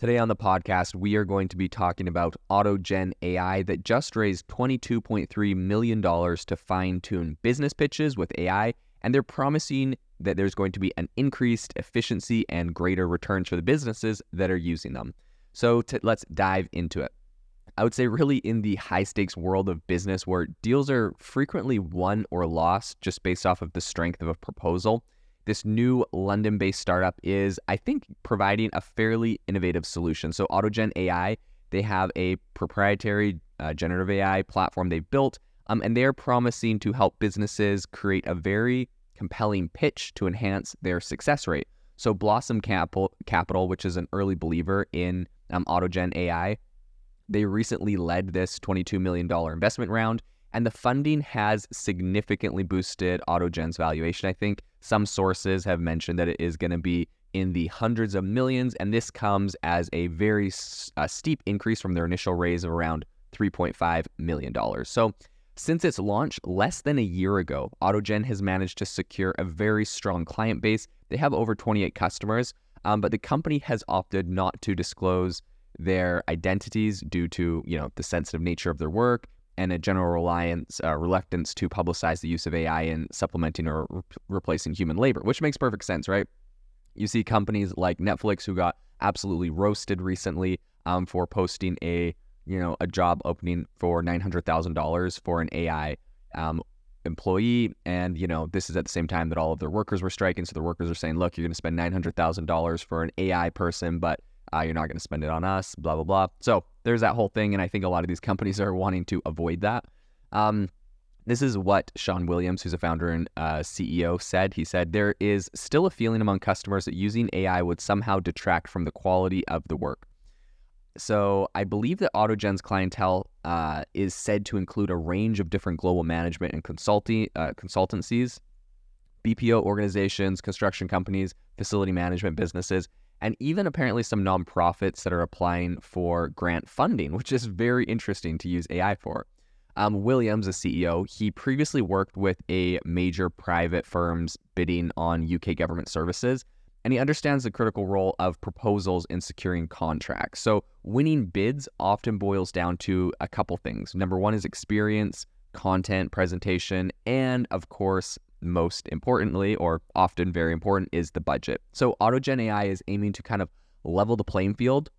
Today on the podcast, we are going to be talking about AutoGen AI that just raised $22.3 million to fine tune business pitches with AI. And they're promising that there's going to be an increased efficiency and greater returns for the businesses that are using them. So let's dive into it. I would say, really, in the high stakes world of business where deals are frequently won or lost just based off of the strength of a proposal, this new London based startup is, I think, providing a fairly innovative solution. So, AutoGen AI, they have a proprietary uh, generative AI platform they've built, um, and they're promising to help businesses create a very compelling pitch to enhance their success rate. So, Blossom Capital, Capital which is an early believer in um, AutoGen AI, they recently led this $22 million investment round, and the funding has significantly boosted AutoGen's valuation. I think some sources have mentioned that it is going to be in the hundreds of millions, and this comes as a very uh, steep increase from their initial raise of around $3.5 million. So, since its launch less than a year ago, AutoGen has managed to secure a very strong client base. They have over 28 customers, um, but the company has opted not to disclose their identities due to you know the sensitive nature of their work and a general reliance uh, reluctance to publicize the use of AI in supplementing or re- replacing human labor, which makes perfect sense, right? You see companies like Netflix who got absolutely roasted recently um, for posting a you know a job opening for nine hundred thousand dollars for an AI um, employee, and you know this is at the same time that all of their workers were striking, so the workers are saying, look, you're going to spend nine hundred thousand dollars for an AI person, but uh, you're not going to spend it on us, blah, blah, blah. So there's that whole thing. And I think a lot of these companies are wanting to avoid that. Um, this is what Sean Williams, who's a founder and uh, CEO, said. He said, There is still a feeling among customers that using AI would somehow detract from the quality of the work. So I believe that AutoGen's clientele uh, is said to include a range of different global management and consulting uh, consultancies, BPO organizations, construction companies, facility management businesses, and even apparently some nonprofits that are applying for grant funding, which is very interesting to use AI for. Um, Williams, a CEO, he previously worked with a major private firms bidding on UK government services, and he understands the critical role of proposals in securing contracts. So, winning bids often boils down to a couple things. Number one is experience, content, presentation, and of course, most importantly, or often very important, is the budget. So AutoGen AI is aiming to kind of level the playing field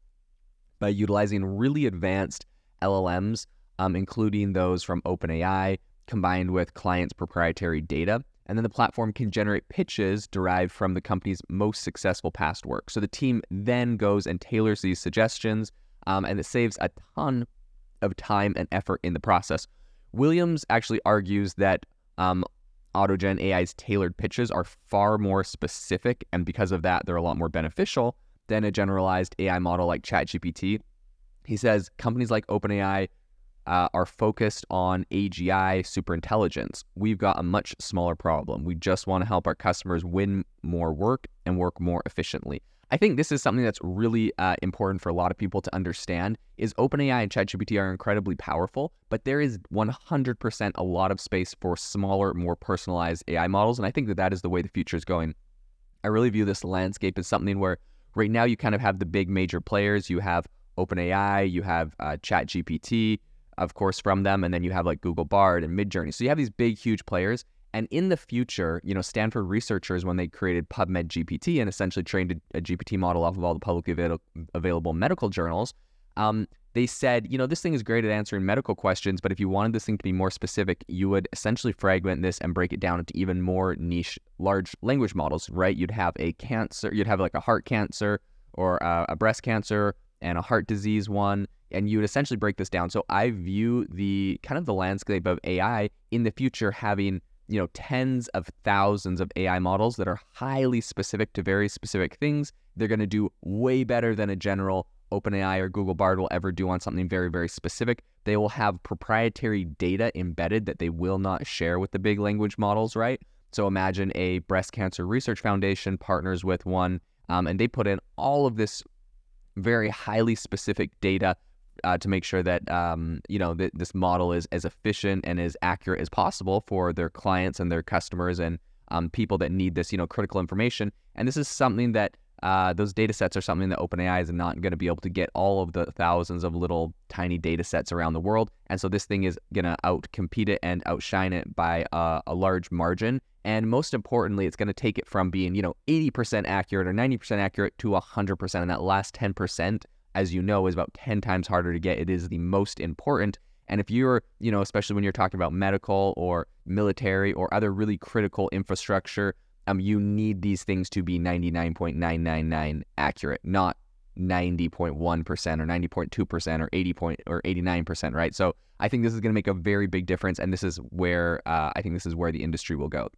by utilizing really advanced LLMs, um, including those from OpenAI, combined with clients' proprietary data. And then the platform can generate pitches derived from the company's most successful past work. So the team then goes and tailors these suggestions, um, and it saves a ton of time and effort in the process. Williams actually argues that um, AutoGen AI's tailored pitches are far more specific, and because of that, they're a lot more beneficial than a generalized AI model like ChatGPT. He says companies like OpenAI uh, are focused on AGI superintelligence. We've got a much smaller problem. We just want to help our customers win more work and work more efficiently. I think this is something that's really uh, important for a lot of people to understand is OpenAI and ChatGPT are incredibly powerful, but there is 100% a lot of space for smaller, more personalized AI models. And I think that that is the way the future is going. I really view this landscape as something where right now you kind of have the big major players. You have OpenAI, you have uh, ChatGPT, of course, from them, and then you have like Google Bard and Midjourney. So you have these big, huge players. And in the future, you know, Stanford researchers, when they created PubMed GPT and essentially trained a, GPT model off of all the publicly avail- available medical journals, um, they said, you know, this thing is great at answering medical questions, but if you wanted this thing to be more specific, you would essentially fragment this and break it down into even more niche large language models, right? You'd have a cancer, you'd have like a heart cancer or a, a breast cancer and a heart disease one, and you would essentially break this down. So I view the kind of the landscape of AI in the future having you know tens of thousands of AI models that are highly specific to very specific things. They're going to do way better than a general OpenAI or Google Bard will ever do on something very very specific. They will have proprietary data embedded that they will not share with the big language models, right? So imagine a breast cancer research foundation partners with one, um, and they put in all of this very highly specific data uh, to make sure that um, you know th- this model is as efficient and as accurate as possible for their clients and their customers and um, people that need this you know critical information. And this is something that uh, those data sets are something that OpenAI is not going to be able to get all of the thousands of little tiny data sets around the world. And so this thing is going to outcompete it and outshine it by uh, a large margin. And most importantly, it's going to take it from being, you know, 80% accurate or 90% accurate to 100%. And that last 10%, as you know, is about 10 times harder to get. It is the most important. And if you're, you know, especially when you're talking about medical or military or other really critical infrastructure, um, you need these things to be 99.999 accurate, not 90.1% or 90.2% or 80 point or 89%, right? So I think this is going to make a very big difference, and this is where uh, I think this is where the industry will go.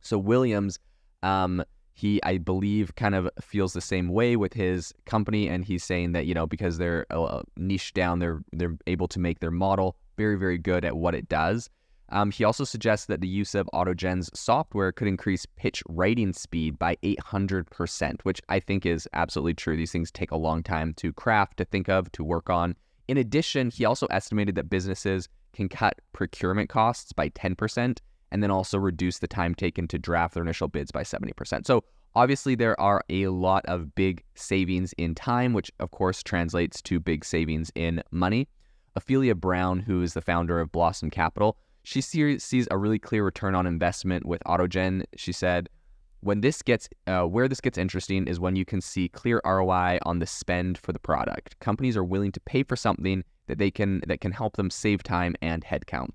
So Williams, um, he I believe kind of feels the same way with his company, and he's saying that you know because they're uh, niche down, they're they're able to make their model very very good at what it does. Um, he also suggests that the use of AutoGen's software could increase pitch writing speed by 800%, which I think is absolutely true. These things take a long time to craft, to think of, to work on. In addition, he also estimated that businesses can cut procurement costs by 10% and then also reduce the time taken to draft their initial bids by 70%. So obviously there are a lot of big savings in time, which of course translates to big savings in money. Ophelia Brown, who is the founder of Blossom Capital, she sees a really clear return on investment with AutoGen. She said, when this gets uh, where this gets interesting is when you can see clear ROI on the spend for the product. Companies are willing to pay for something that they can that can help them save time and headcount.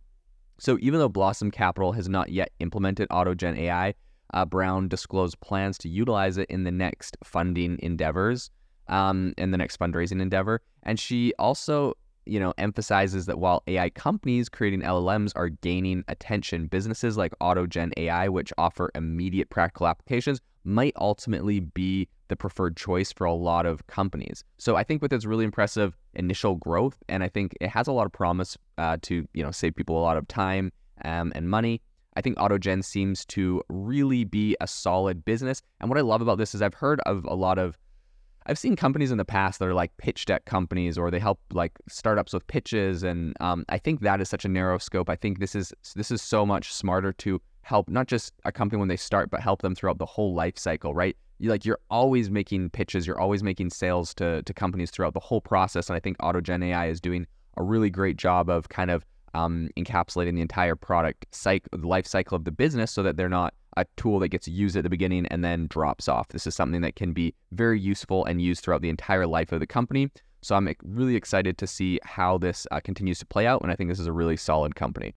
So even though Blossom Capital has not yet implemented AutoGen AI, uh, Brown disclosed plans to utilize it in the next funding endeavors, um, in the next fundraising endeavor. And she also you know, emphasizes that while AI companies creating LLMs are gaining attention, businesses like AutoGen AI, which offer immediate practical applications, might ultimately be the preferred choice for a lot of companies. So I think with its really impressive initial growth, and I think it has a lot of promise uh, to you know save people a lot of time um, and money. I think AutoGen seems to really be a solid business. And what I love about this is I've heard of a lot of I've seen companies in the past that are like pitch deck companies, or they help like startups with pitches, and um, I think that is such a narrow scope. I think this is this is so much smarter to help not just a company when they start, but help them throughout the whole life cycle, right? You like you're always making pitches, you're always making sales to to companies throughout the whole process, and I think AutoGen AI is doing a really great job of kind of um, encapsulating the entire product cycle, the life cycle of the business, so that they're not a tool that gets used at the beginning and then drops off. This is something that can be very useful and used throughout the entire life of the company. So I'm really excited to see how this uh, continues to play out, and I think this is a really solid company.